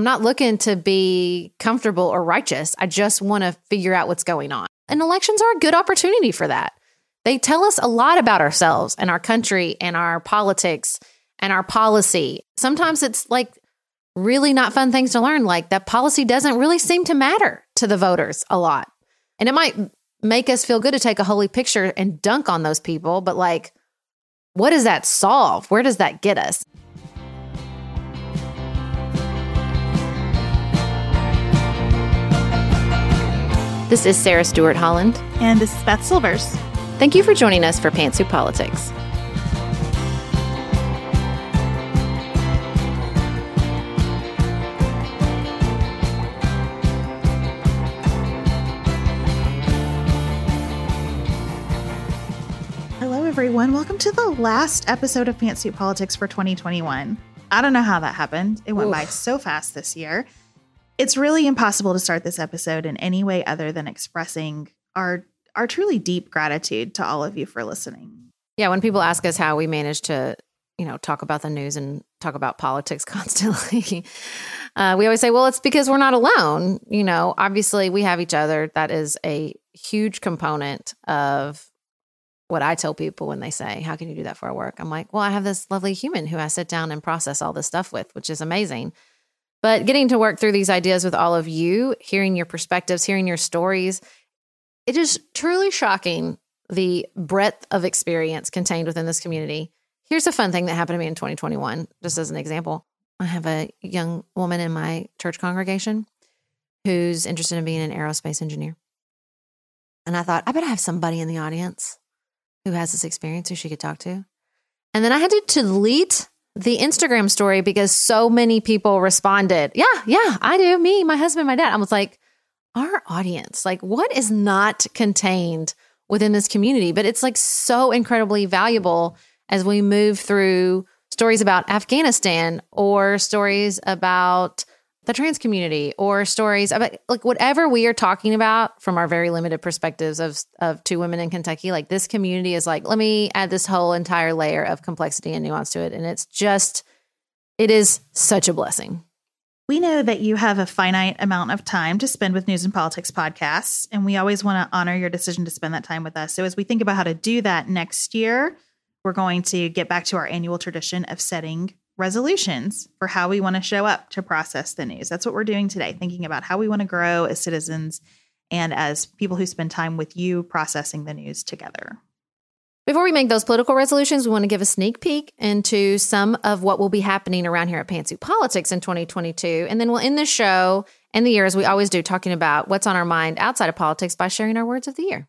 I'm not looking to be comfortable or righteous. I just want to figure out what's going on. And elections are a good opportunity for that. They tell us a lot about ourselves and our country and our politics and our policy. Sometimes it's like really not fun things to learn, like that policy doesn't really seem to matter to the voters a lot. And it might make us feel good to take a holy picture and dunk on those people, but like, what does that solve? Where does that get us? This is Sarah Stewart Holland. And this is Beth Silvers. Thank you for joining us for Pantsuit Politics. Hello, everyone. Welcome to the last episode of Pantsuit Politics for 2021. I don't know how that happened. It went Oof. by so fast this year. It's really impossible to start this episode in any way other than expressing our our truly deep gratitude to all of you for listening. Yeah, when people ask us how we manage to, you know, talk about the news and talk about politics constantly, uh, we always say, well, it's because we're not alone. You know, obviously we have each other. That is a huge component of what I tell people when they say, How can you do that for work? I'm like, Well, I have this lovely human who I sit down and process all this stuff with, which is amazing. But getting to work through these ideas with all of you, hearing your perspectives, hearing your stories, it is truly shocking the breadth of experience contained within this community. Here's a fun thing that happened to me in 2021, just as an example. I have a young woman in my church congregation who's interested in being an aerospace engineer. And I thought, I bet I have somebody in the audience who has this experience who she could talk to. And then I had to delete the Instagram story because so many people responded. Yeah, yeah, I do. Me, my husband, my dad. I was like, our audience, like, what is not contained within this community? But it's like so incredibly valuable as we move through stories about Afghanistan or stories about the trans community or stories about like whatever we are talking about from our very limited perspectives of of two women in Kentucky like this community is like let me add this whole entire layer of complexity and nuance to it and it's just it is such a blessing. We know that you have a finite amount of time to spend with News and Politics podcasts, and we always want to honor your decision to spend that time with us. So, as we think about how to do that next year, we're going to get back to our annual tradition of setting resolutions for how we want to show up to process the news. That's what we're doing today, thinking about how we want to grow as citizens and as people who spend time with you processing the news together. Before we make those political resolutions, we want to give a sneak peek into some of what will be happening around here at Pantsuit Politics in 2022. And then we'll end the show and the year, as we always do, talking about what's on our mind outside of politics by sharing our words of the year.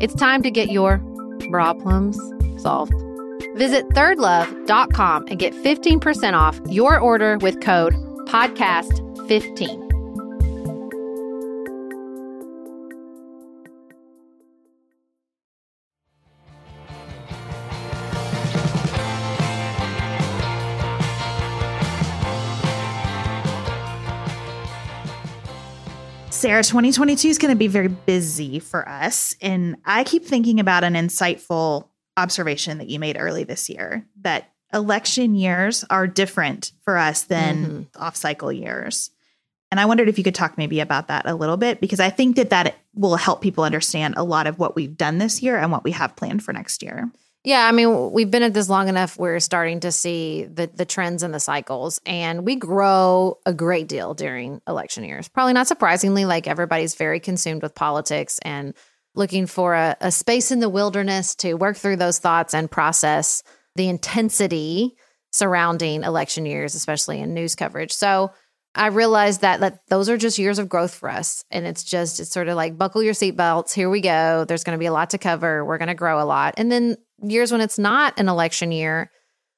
It's time to get your problems solved. Visit thirdlove.com and get 15% off your order with code podcast15. Sarah, 2022 is going to be very busy for us. And I keep thinking about an insightful observation that you made early this year that election years are different for us than Mhm. off cycle years. And I wondered if you could talk maybe about that a little bit, because I think that that will help people understand a lot of what we've done this year and what we have planned for next year. Yeah, I mean, we've been at this long enough. We're starting to see the the trends and the cycles, and we grow a great deal during election years. Probably not surprisingly, like everybody's very consumed with politics and looking for a, a space in the wilderness to work through those thoughts and process the intensity surrounding election years, especially in news coverage. So I realized that that those are just years of growth for us. And it's just, it's sort of like buckle your seatbelts. Here we go. There's going to be a lot to cover. We're going to grow a lot. And then years when it's not an election year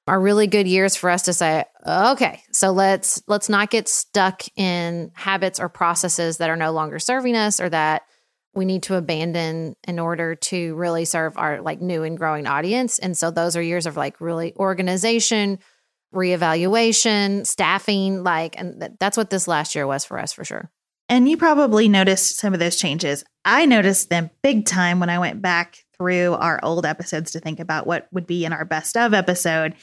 are really good years for us to say, okay, so let's let's not get stuck in habits or processes that are no longer serving us or that we need to abandon in order to really serve our like new and growing audience. And so those are years of like really organization, reevaluation, staffing, like, and th- that's what this last year was for us for sure. And you probably noticed some of those changes. I noticed them big time when I went back through our old episodes to think about what would be in our best of episode.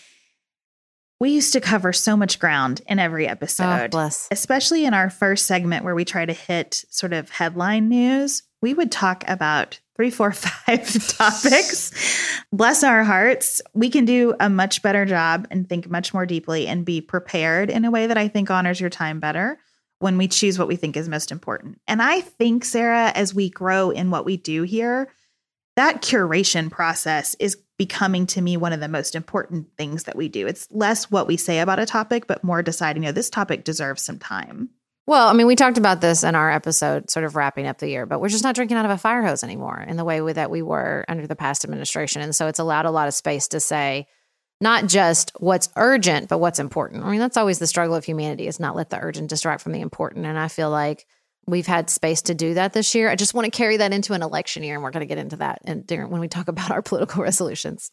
We used to cover so much ground in every Oh, episode, bless. especially in our first segment where we try to hit sort of headline news. We would talk about three, four, five topics. Bless our hearts. We can do a much better job and think much more deeply and be prepared in a way that I think honors your time better when we choose what we think is most important. And I think, Sarah, as we grow in what we do here, that curation process is becoming to me one of the most important things that we do. It's less what we say about a topic, but more deciding, you know, this topic deserves some time. Well, I mean, we talked about this in our episode, sort of wrapping up the year, but we're just not drinking out of a fire hose anymore in the way that we were under the past administration. And so it's allowed a lot of space to say, not just what's urgent, but what's important. I mean, that's always the struggle of humanity is not let the urgent distract from the important. And I feel like we've had space to do that this year. I just want to carry that into an election year, and we're going to get into that and when we talk about our political resolutions.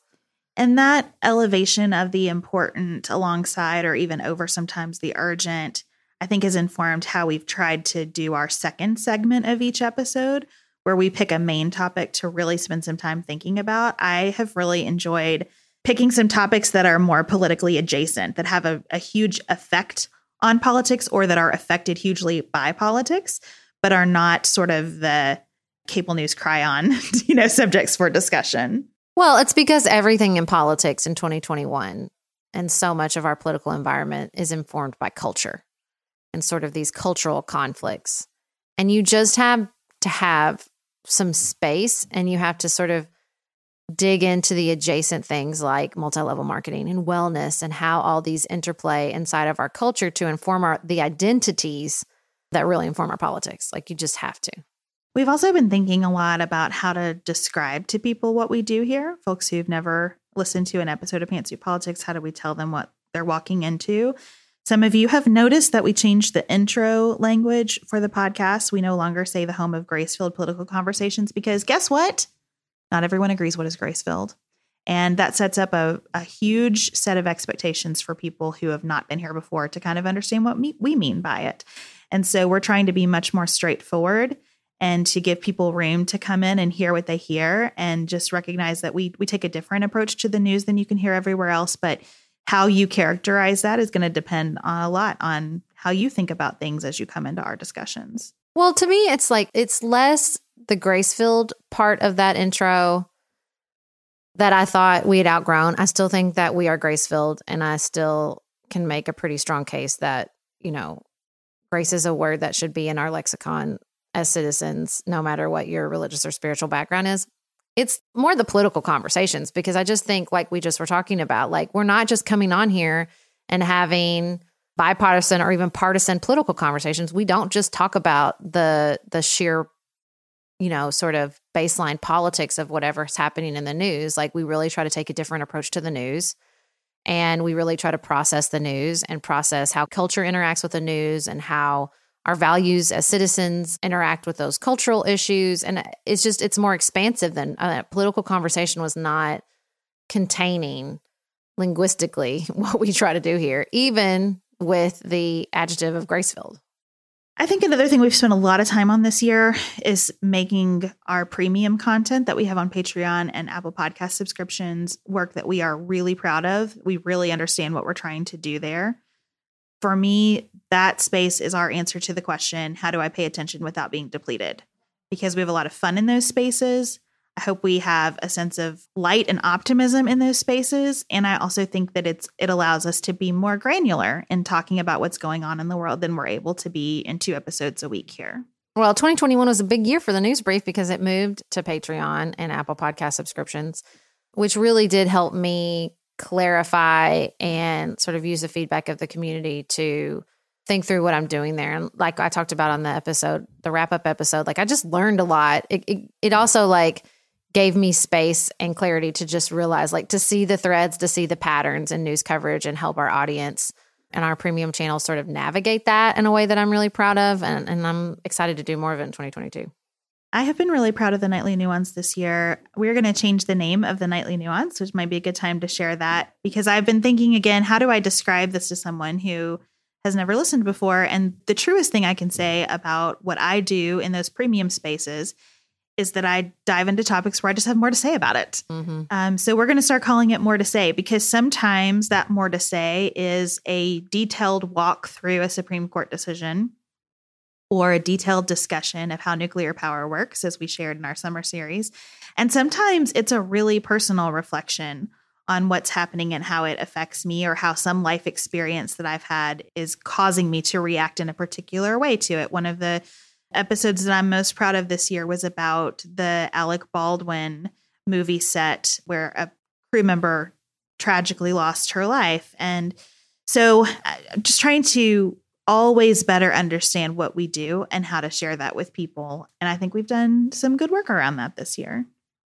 And that elevation of the important alongside or even over sometimes the urgent, I think has informed how we've tried to do our second segment of each episode, where we pick a main topic to really spend some time thinking about. I have really enjoyed picking some topics that are more politically adjacent, that have a, a huge effect on politics or that are affected hugely by politics, but are not sort of the cable news cry on, you know, subjects for discussion. Well, it's because everything in politics in 2021 and so much of our political environment is informed by culture and sort of these cultural conflicts. And you just have to have some space and you have to sort of dig into the adjacent things like multi-level marketing and wellness and how all these interplay inside of our culture to inform our the identities that really inform our politics. Like you just have to. We've also been thinking a lot about how to describe to people what we do here. Folks who've never listened to an episode of Pantsuit Politics, how do we tell them what they're walking into? Some of you have noticed that we changed the intro language for the podcast. We no longer say the home of grace filled political conversations because guess what? Not everyone agrees what is grace filled. And that sets up a, a huge set of expectations for people who have not been here before to kind of understand what me, we mean by it. And so we're trying to be much more straightforward and to give people room to come in and hear what they hear and just recognize that we we take a different approach to the news than you can hear everywhere else but how you characterize that is going to depend on a lot on how you think about things as you come into our discussions. Well, to me, it's like it's less the grace filled part of that intro that I thought we had outgrown. I still think that we are grace filled, and I still can make a pretty strong case that, you know, grace is a word that should be in our lexicon as citizens, no matter what your religious or spiritual background is. It's more the political conversations because I just think, like we just were talking about, like we're not just coming on here and having bipartisan or even partisan political conversations. We don't just talk about the the sheer, you know, sort of baseline politics of whatever's happening in the news. Like we really try to take a different approach to the news. And we really try to process the news and process how culture interacts with the news and how our values as citizens interact with those cultural issues. And it's just, it's more expansive than a uh, political conversation was not containing linguistically what we try to do here, even with the adjective of grace filled. I think another thing we've spent a lot of time on this year is making our premium content that we have on Patreon and Apple Podcast subscriptions work that we are really proud of. We really understand what we're trying to do there. For me, that space is our answer to the question how do I pay attention without being depleted? Because we have a lot of fun in those spaces. I hope we have a sense of light and optimism in those spaces. And I also think that it's it allows us to be more granular in talking about what's going on in the world than we're able to be in two episodes a week here. Well, 2021 was a big year for the news brief because it moved to Patreon and Apple Podcast subscriptions, which really did help me clarify and sort of use the feedback of the community to think through what I'm doing there. And like I talked about on the episode, the wrap up episode, like I just learned a lot. It, it, it also like gave me space and clarity to just realize, like, to see the threads, to see the patterns in news coverage and help our audience and our premium channel sort of navigate that in a way that I'm really proud of. And, and I'm excited to do more of it in 2022. I have been really proud of the Nightly Nuance this year. We're going to change the name of the Nightly Nuance, which might be a good time to share that because I've been thinking again, how do I describe this to someone who has never listened before? And the truest thing I can say about what I do in those premium spaces is that I dive into topics where I just have more to say about it. Mm-hmm. Um, so we're going to start calling it more to say because sometimes that more to say is a detailed walk through a Supreme Court decision or a detailed discussion of how nuclear power works, as we shared in our summer series. And sometimes it's a really personal reflection on what's happening and how it affects me, or how some life experience that I've had is causing me to react in a particular way to it. One of the episodes that I'm most proud of this year was about the Alec Baldwin movie set where a crew member tragically lost her life. And so uh, just trying to always better understand what we do and how to share that with people. And I think we've done some good work around that this year.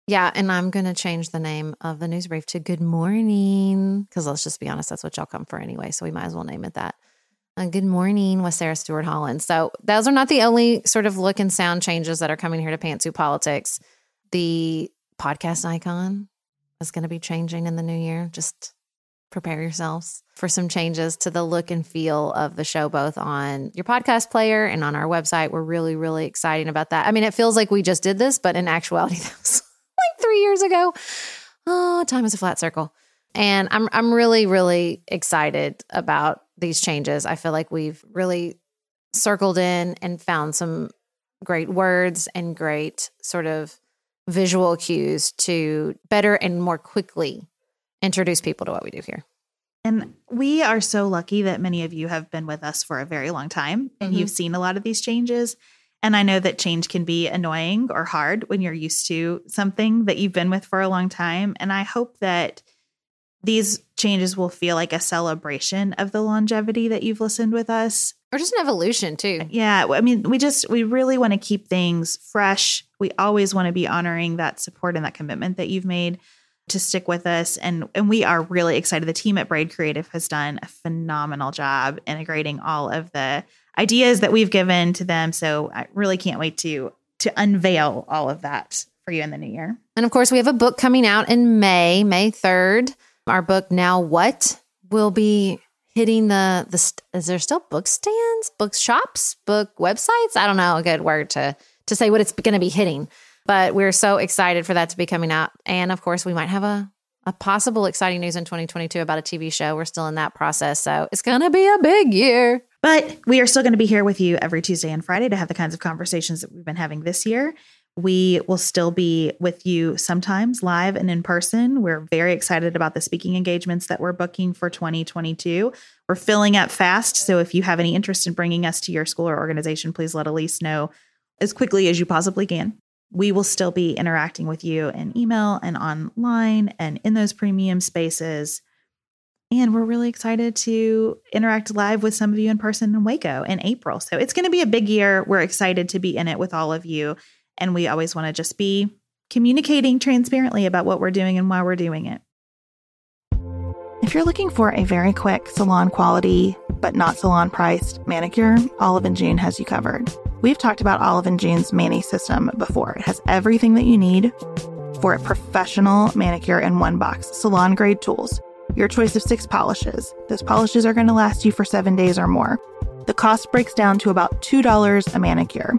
Yeah, and I'm going to change the name of the news brief to Good Morning because let's just be honest, that's what y'all come for anyway. So we might as well name it that. Uh, good morning with Sarah Stewart Holland. So those are not the only sort of look and sound changes that are coming here to Pantsuit Politics. The podcast icon is going to be changing in the new year. Just prepare yourselves for some changes to the look and feel of the show, both on your podcast player and on our website. We're really, really excited about that. I mean, it feels like we just did this, but in actuality, that was like three years ago. Oh, time is a flat circle. And I'm I'm really, really excited about these changes. I feel like we've really circled in and found some great words and great sort of visual cues to better and more quickly introduce people to what we do here. And we are so lucky that many of you have been with us for a very long time and mm-hmm. you've seen a lot of these changes. And I know that change can be annoying or hard when you're used to something that you've been with for a long time. And I hope that these changes will feel like a celebration of the longevity that you've listened with us. Or just an evolution too. Yeah i mean we just we really want to keep things fresh. We always want to be honoring that support and that commitment that you've made to stick with us and and we are really excited. The team at braid creative has done a phenomenal job integrating all of the ideas that we've given to them so i really can't wait to to unveil all of that for you in the new year. And of course we have a book coming out in may may 3rd our book now what will be hitting the the is there still book stands book shops book websites? I don't know a good word to to say what it's going to be hitting but we're so excited for that to be coming out. And of course we might have a a possible exciting news in 2022 about a tv show. We're still in that process so it's going to be a big year. But we are still going to be here with you every Tuesday and Friday to have the kinds of conversations that we've been having this year. We will still be with you sometimes live and in person. We're very excited about the speaking engagements that we're booking for 2022. We're filling up fast. So if you have any interest in bringing us to your school or organization, please let Elise know as quickly as you possibly can. We will still be interacting with you in email and online and in those premium spaces. And we're really excited to interact live with some of you in person in Waco in April. So it's going to be a big year. We're excited to be in it with all of you. And we always want to just be communicating transparently about what we're doing and why we're doing it. If you're looking for a very quick salon quality, but not salon priced manicure, Olive and June has you covered. We've talked about Olive and June's Mani system before. It has everything that you need for a professional manicure in one box salon grade tools, your choice of six polishes. Those polishes are going to last you for seven days or more. The cost breaks down to about $2 a manicure.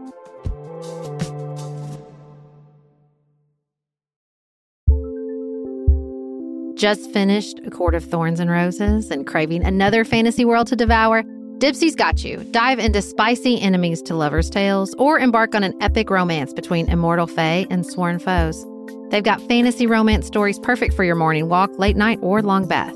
Just finished A Court of Thorns and Roses and craving another fantasy world to devour? Dipsea's got you. Dive into spicy enemies to lovers' tales or embark on an epic romance between immortal fae and sworn foes. They've got fantasy romance stories perfect for your morning walk, late night, or long bath.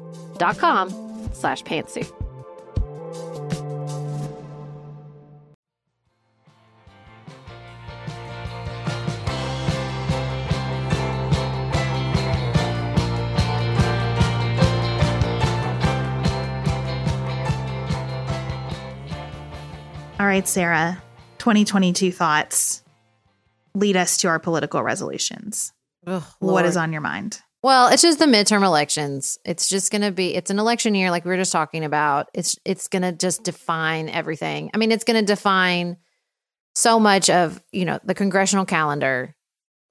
dot com slash pantsuit. All right, Sarah, 2022 thoughts lead us to our political resolutions. Ugh, What is on your mind? Well, it's just the midterm elections. It's just going to be it's an election year like we were just talking about. It's it's going to just define everything. I mean, it's going to define so much of, you know, the congressional calendar.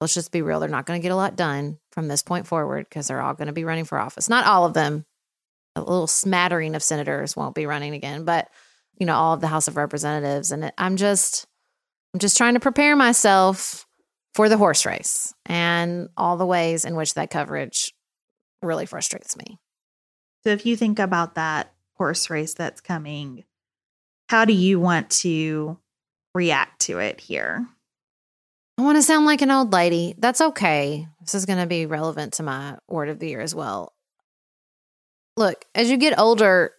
Let's just be real, they're not going to get a lot done from this point forward because they're all going to be running for office. Not all of them. A little smattering of senators won't be running again, but you know, all of the House of Representatives and I'm just I'm just trying to prepare myself for the horse race and all the ways in which that coverage really frustrates me. So if you think about that horse race that's coming, how do you want to react to it here? I want to sound like an old lady. That's okay. This is going to be relevant to my word of the year as well. Look, as you get older,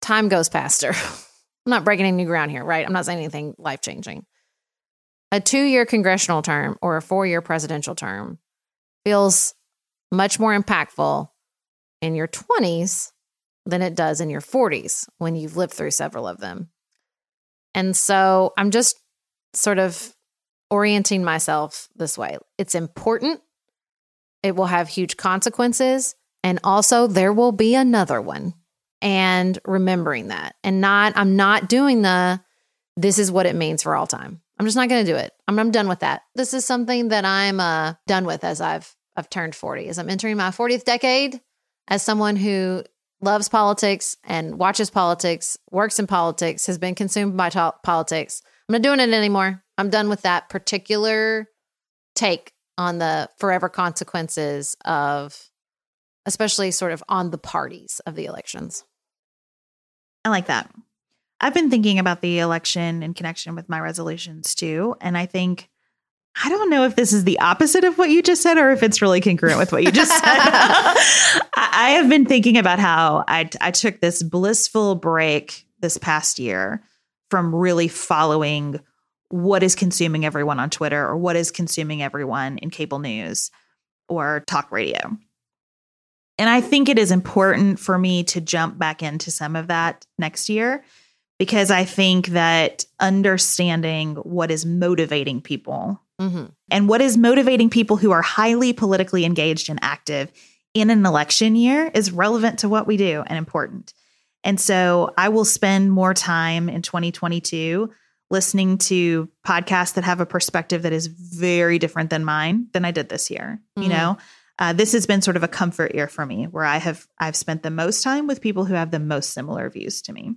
time goes faster. I'm not breaking any new ground here, right? I'm not saying anything life changing. A two year congressional term or a four year presidential term feels much more impactful in your 20s than it does in your 40s when you've lived through several of them. And so I'm just sort of orienting myself this way. It's important, it will have huge consequences, and also there will be another one. And remembering that, and not, I'm not doing the, this is what it means for all time. I'm just not going to do it. I'm, I'm done with that. This is something that I'm uh, done with as I've I've turned 40. As I'm entering my 40th decade, as someone who loves politics and watches politics, works in politics, has been consumed by to- politics. I'm not doing it anymore. I'm done with that particular take on the forever consequences of, especially sort of on the parties of the elections. I like that. I've been thinking about the election in connection with my resolutions too. And I think I don't know if this is the opposite of what you just said or if it's really congruent with what you just said. I have been thinking about how I, I took this blissful break this past year from really following what is consuming everyone on Twitter or what is consuming everyone in cable news or talk radio. And I think it is important for me to jump back into some of that next year because I think that understanding what is motivating people Mm-hmm. And what is motivating people who are highly politically engaged and active in an election year is relevant to what we do and important. And so I will spend more time in 2022 listening to podcasts that have a perspective that is very different than mine than I did this year. Mm-hmm. You know, uh, this has been sort of a comfort year for me where I have I've spent the most time with people who have the most similar views to me.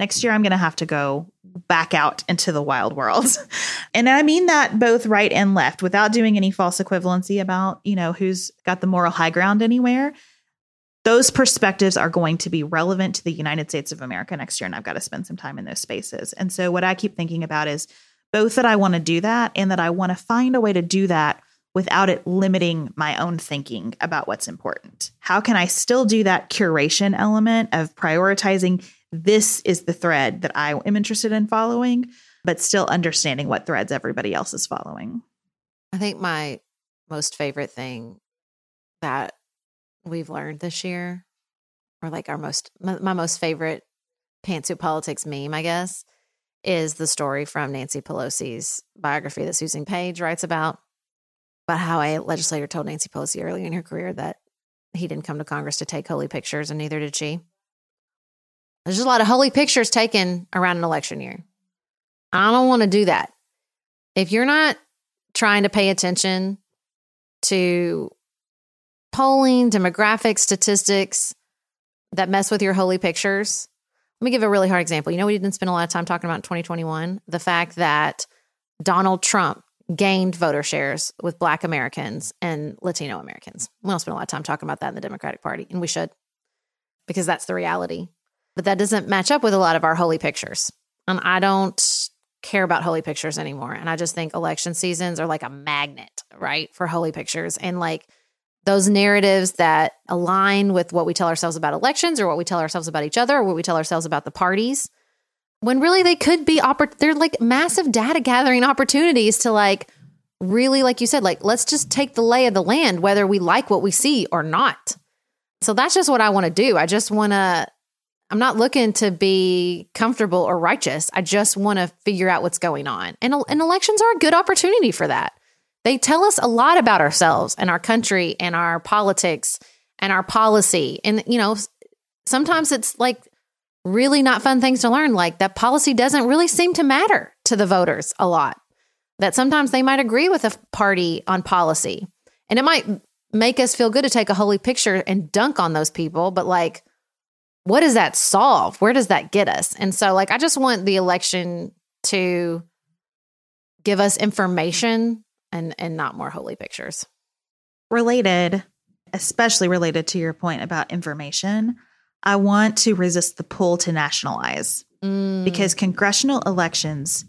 Next year, I'm going to have to go back out into the wild world. and I mean that both right and left without doing any false equivalency about, you know, who's got the moral high ground anywhere. Those perspectives are going to be relevant to the United States of America next year. And I've got to spend some time in those spaces. And so, what I keep thinking about is both that I want to do that and that I want to find a way to do that without it limiting my own thinking about what's important. How can I still do that curation element of prioritizing this is the thread that I am interested in following, but still understanding what threads everybody else is following. I think my most favorite thing that we've learned this year, or like our most, my, my most favorite pantsuit politics meme, I guess, is the story from Nancy Pelosi's biography that Susan Page writes about, about how a legislator told Nancy Pelosi early in her career that he didn't come to Congress to take holy pictures, and neither did she. There's just a lot of holy pictures taken around an election year. I don't want to do that. If you're not trying to pay attention to polling, demographic statistics that mess with your holy pictures, let me give a really hard example. You know, we didn't spend a lot of time talking about 2021 the fact that Donald Trump gained voter shares with Black Americans and Latino Americans. We don't spend a lot of time talking about that in the Democratic Party, and we should because that's the reality but that doesn't match up with a lot of our holy pictures. And I don't care about holy pictures anymore. And I just think election seasons are like a magnet, right, for holy pictures. And like those narratives that align with what we tell ourselves about elections or what we tell ourselves about each other or what we tell ourselves about the parties, when really they could be, oppor- they're like massive data gathering opportunities to like really, like you said, like let's just take the lay of the land, whether we like what we see or not. So that's just what I want to do. I just want to I'm not looking to be comfortable or righteous. I just want to figure out what's going on. And, and elections are a good opportunity for that. They tell us a lot about ourselves and our country and our politics and our policy. And, you know, sometimes it's like really not fun things to learn, like that policy doesn't really seem to matter to the voters a lot. That sometimes they might agree with a party on policy. And it might make us feel good to take a holy picture and dunk on those people, but like, what does that solve? Where does that get us? And so, like, I just want the election to give us information and and not more holy pictures. Related, especially related to your point about information, I want to resist the pull to nationalize Mm. because congressional elections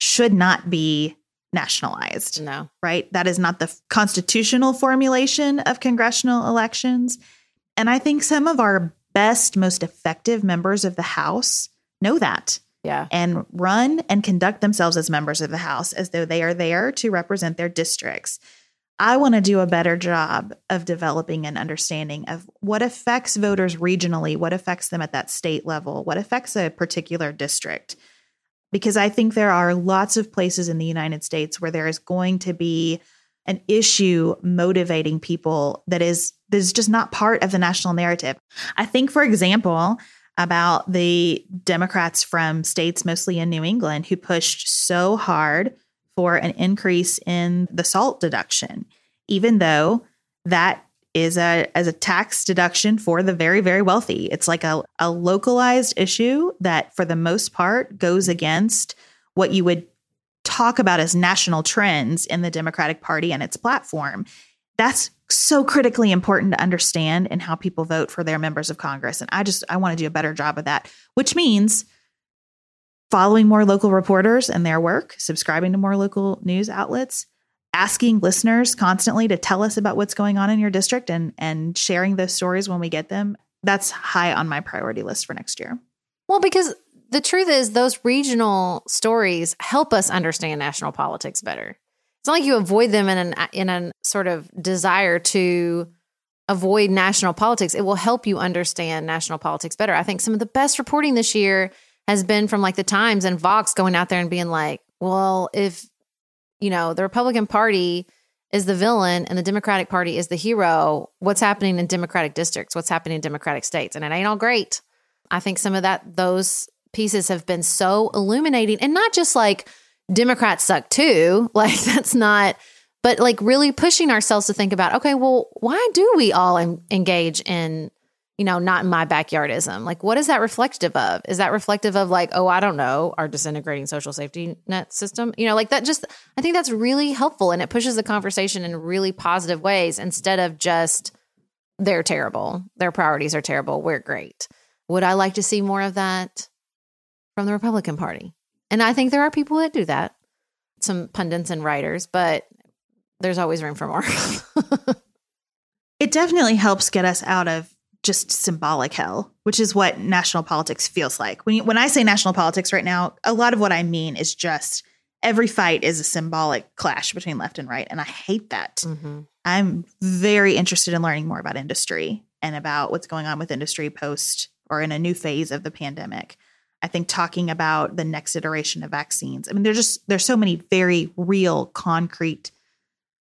should not be nationalized. no. right? That is not the constitutional formulation of congressional elections. And I think some of our best, most effective members of the House know that Yeah. and run and conduct themselves as members of the House as though they are there to represent their districts. I want to do a better job of developing an understanding of what affects voters regionally, what affects them at that state level, what affects a particular district. Because I think there are lots of places in the United States where there is going to be an issue motivating people that is is just not part of the national narrative. I think, for example, about the Democrats from states mostly in New England who pushed so hard for an increase in the SALT deduction, even though that is a as a tax deduction for the very very wealthy. It's like a, a localized issue that for the most part goes against what you would talk about as national trends in the Democratic Party and its platform. That's so critically important to understand in how people vote for their members of Congress. And I just I want to do a better job of that, which means following more local reporters and their work, subscribing to more local news outlets, asking listeners constantly to tell us about what's going on in your district and and sharing those stories when we get them. That's high on my priority list for next year. Well, because the truth is, those regional stories help us understand national politics better. It's not like you avoid them in an in a sort of desire to avoid national politics. It will help you understand national politics better. I think some of the best reporting this year has been from like the Times and Vox going out there and being like, "Well, if you know the Republican Party is the villain and the Democratic Party is the hero, what's happening in Democratic districts? What's happening in Democratic states? And it ain't all great." I think some of that those pieces have been so illuminating and not just like Democrats suck too. Like that's not but like really pushing ourselves to think about okay, well, why do we all en- engage in you know, not in my backyardism. Like, what is that reflective of? Is that reflective of like, oh, I don't know, our disintegrating social safety net system? You know, like that just, I think that's really helpful and it pushes the conversation in really positive ways instead of just, they're terrible. Their priorities are terrible. We're great. Would I like to see more of that from the Republican Party? And I think there are people that do that, some pundits and writers, but there's always room for more. It definitely helps get us out of just symbolic hell, which is what national politics feels like. When you, when I say national politics right now, a lot of what I mean is just every fight is a symbolic clash between left and right, and I hate that. mm-hmm. I'm very interested in learning more about industry and about what's going on with industry post or in a new phase of the pandemic. I think talking about the next iteration of vaccines. I mean, there's just there's so many very real, concrete,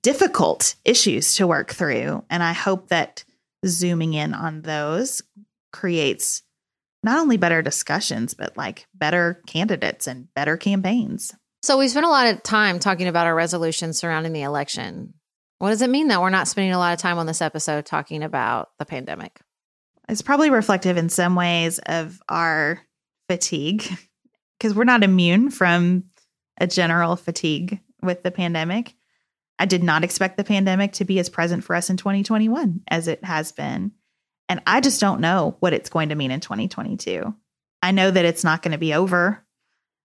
difficult issues to work through, and I hope that zooming in on those creates not only better discussions, but like better candidates and better campaigns. So we spent a lot of time talking about our resolutions surrounding the election. What does it mean that we're not spending a lot of time on this episode talking about the pandemic? It's probably reflective in some ways of our fatigue because we're not immune from a general fatigue with the pandemic. I did not expect the pandemic to be as present for us in 2021 as it has been. And I just don't know what it's going to mean in 2022. I know that it's not going to be over.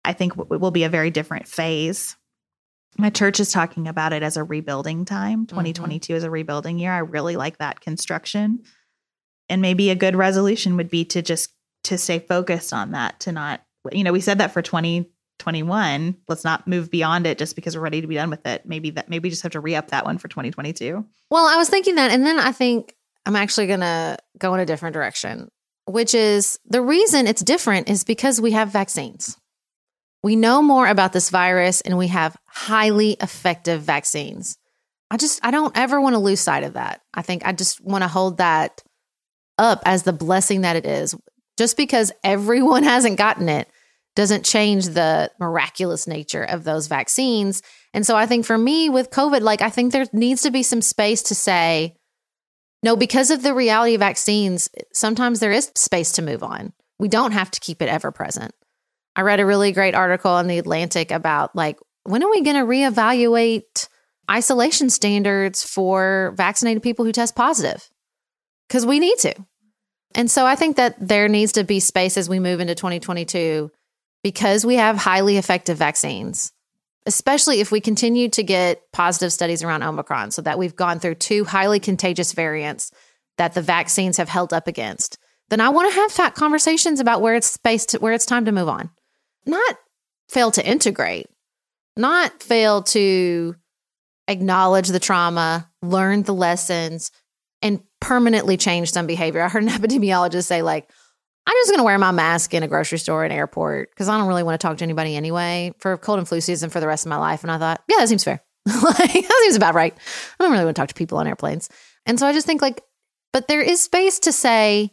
I think it will be a very different phase. My church is talking about it as a rebuilding time. Mm-hmm. 2022 is a rebuilding year. I really like that construction. And maybe a good resolution would be to just to stay focused on that, to not, you know, we said that for 2021. Let's not move beyond it just because we're ready to be done with it. Maybe that maybe we just have to re-up that one for 2022. Well, I was thinking that, and then I think I'm actually going to go in a different direction, which is the reason it's different is because we have vaccines. We know more about this virus and we have highly effective vaccines. I just, I don't ever want to lose sight of that. I think I just want to hold that up as the blessing that it is. Just because everyone hasn't gotten it doesn't change the miraculous nature of those vaccines. And so I think for me with COVID, like I think there needs to be some space to say, no, because of the reality of vaccines, sometimes there is space to move on. We don't have to keep it ever present. I read a really great article in the Atlantic about like when are we going to reevaluate isolation standards for vaccinated people who test positive? Because we need to. And so I think that there needs to be space as we move into 2022 because we have highly effective vaccines, especially if we continue to get positive studies around Omicron, so that we've gone through two highly contagious variants that the vaccines have held up against. Then I want to have fat conversations about where it's space to, where it's time to move on, not fail to integrate, not fail to acknowledge the trauma, learn the lessons, permanently change some behavior. I heard an epidemiologist say, like, I'm just going to wear my mask in a grocery store and airport because I don't really want to talk to anybody anyway for cold and flu season for the rest of my life. And I thought, yeah, that seems fair. like, that seems about right. I don't really want to talk to people on airplanes. And so I just think, like, but there is space to say,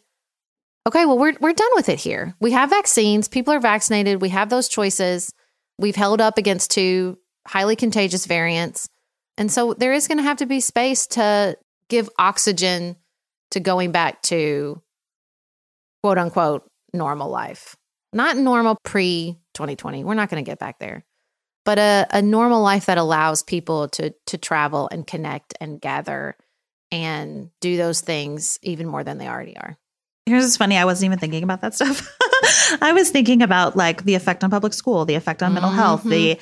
okay, well, we're, we're done with it here. We have vaccines, people are vaccinated, we have those choices. We've held up against two highly contagious variants. And so there is going to have to be space to give oxygen to going back to quote unquote normal life. Not normal pre 2020. We're not going to get back there. But a, a normal life that allows people to to travel and connect and gather and do those things even more than they already are. Here's what's funny. I wasn't even thinking about that stuff. I was thinking about like the effect on public school, the effect on mental Mm-hmm. health, the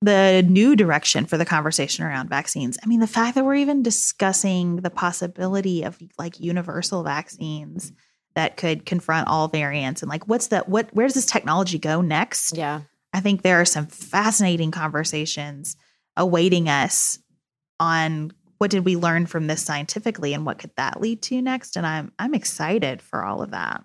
the new direction for the conversation around vaccines. I mean, the fact that we're even discussing the possibility of like universal vaccines that could confront all variants and like what's that what where does this technology go next? Yeah. I think there are some fascinating conversations awaiting us on what did we learn from this scientifically and what could that lead to next and I'm I'm excited for all of that.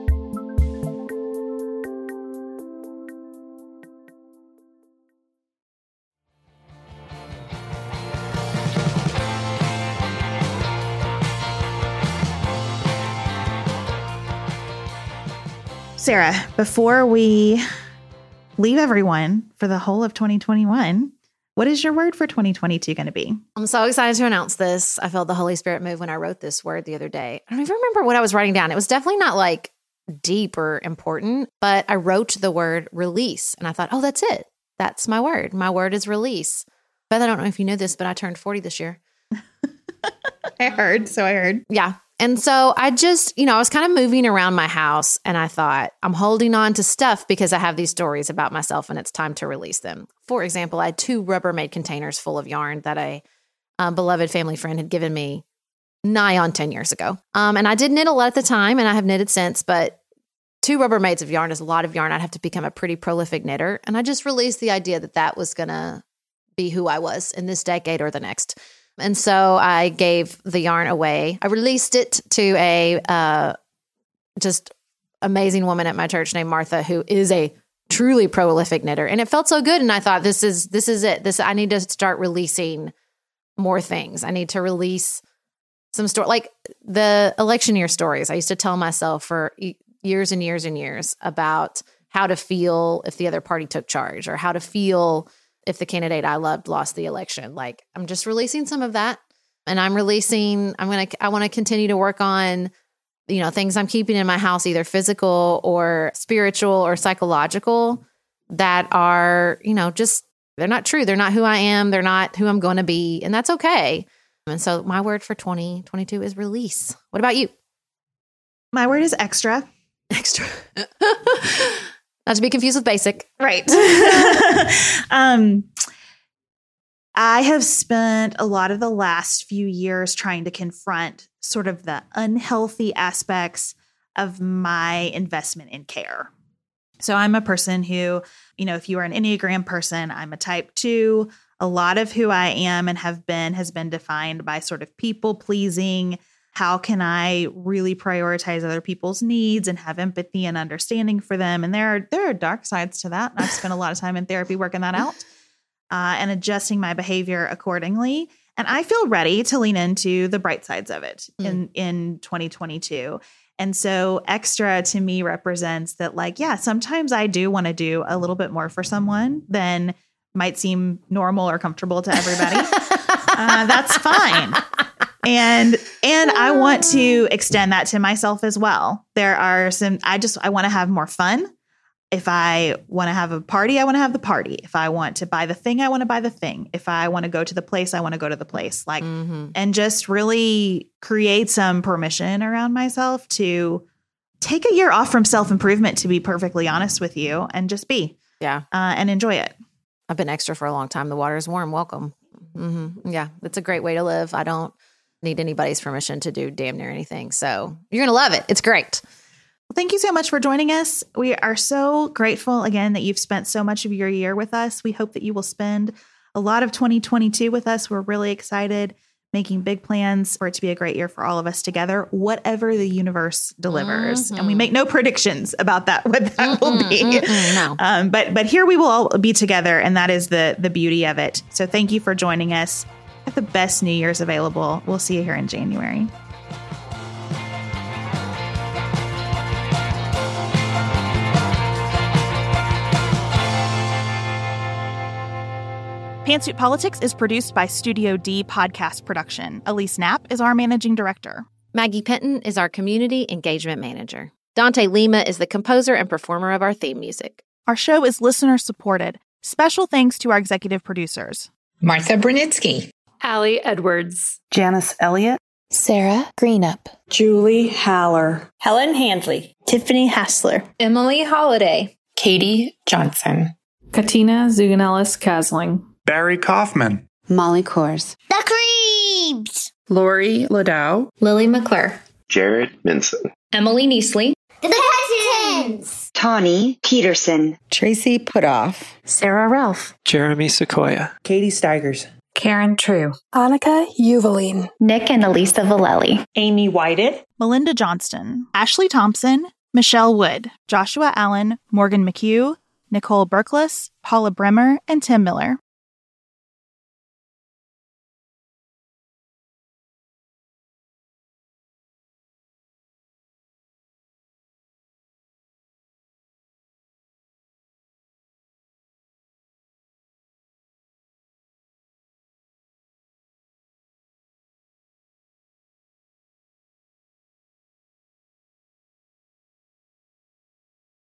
Sarah, before we leave everyone for the whole of 2021, what is your word for 2022 going to be? I'm so excited to announce this. I felt the Holy Spirit move when I wrote this word the other day. I don't even remember what I was writing down. It was definitely not like deep or important, but I wrote the word release and I thought, oh, that's it. That's my word. My word is release. Beth, I don't know if you know this, but I turned 40 this year. I heard. So I heard. Yeah. And so I just, you know, I was kind of moving around my house and I thought, I'm holding on to stuff because I have these stories about myself and it's time to release them. For example, I had two Rubbermaid containers full of yarn that a, a beloved family friend had given me nigh on 10 years ago. Um, and I did knit a lot at the time and I have knitted since, but two Rubbermaids of yarn is a lot of yarn. I'd have to become a pretty prolific knitter. And I just released the idea that that was going to be who I was in this decade or the next. And so I gave the yarn away. I released it to a uh, just amazing woman at my church named Martha, who is a truly prolific knitter. And it felt so good. And I thought, this is this is it. This I need to start releasing more things. I need to release some story like the election year stories. I used to tell myself for years and years and years about how to feel if the other party took charge or how to feel if the candidate I loved lost the election. Like I'm just releasing some of that. And I'm releasing, I'm going to, I want to continue to work on, you know, things I'm keeping in my house, either physical or spiritual or psychological that are, you know, just, they're not true. They're not who I am. They're not who I'm going to be. And that's okay. And so my word for 2022 is release. What about you? My word is extra. Extra. Not to be confused with basic. Right. um, I have spent a lot of the last few years trying to confront sort of the unhealthy aspects of my investment in care. So I'm a person who, you know, if you are an Enneagram person, I'm a type two. A lot of who I am and have been has been defined by sort of people pleasing, how can I really prioritize other people's needs and have empathy and understanding for them? And there are there are dark sides to that. And I've spent a lot of time in therapy working that out uh, and adjusting my behavior accordingly. And I feel ready to lean into the bright sides of it mm. in in 2022. And so extra to me represents that like yeah, sometimes I do want to do a little bit more for someone than might seem normal or comfortable to everybody. uh, that's fine and and I want to extend that to myself as well. There are some I just I want to have more fun. If I want to have a party, I want to have the party. If I want to buy the thing, I want to buy the thing. If I want to go to the place, I want to go to the place. Like mm-hmm. and just really create some permission around myself to take a year off from self-improvement to be perfectly honest with you and just be. Yeah. Uh, and enjoy it. I've been extra for a long time. The water is warm. Welcome. Mm-hmm. Yeah, it's a great way to live. I don't need anybody's permission to do damn near anything. So you're going to love it. It's great. Well, thank you so much for joining us. We are so grateful again that you've spent so much of your year with us. We hope that you will spend a lot of 2022 with us. We're really excited, making big plans for it to be a great year for all of us together, whatever the universe delivers. Mm-hmm. And we make no predictions about that, what that mm-mm, will be. no. Um, but but here we will all be together, and that is the the beauty of it. So thank you for joining us. Have the best New Year's available. We'll see you here in January. Pantsuit Politics is produced by Studio D Podcast Production. Elise Knapp is our managing director. Maggie Penton is our community engagement manager. Dante Lima is the composer and performer of our theme music. Our show is listener supported. Special thanks to our executive producers Martha Brunitsky, Allie Edwards, Janice Elliott, Sarah Greenup, Julie Haller, Helen Handley, Tiffany Hassler, Emily Holiday, Katie Johnson, Katina Zuganellis Kasling, Barry Kaufman, Molly Kors. The Creeps. Lori Ladow. Lily McClure. Jared Minson. Emily Neasley. The Pettons. Tawny Peterson. Tracy Putoff. Sarah Ralph. Jeremy Sequoia. Katie Steigers. Karen True. Annika Uvaline. Nick and Elisa Valelli. Amy Whited. Melinda Johnston. Ashley Thompson. Michelle Wood. Joshua Allen. Morgan McHugh. Nicole Berkless, Paula Bremer, and Tim Miller.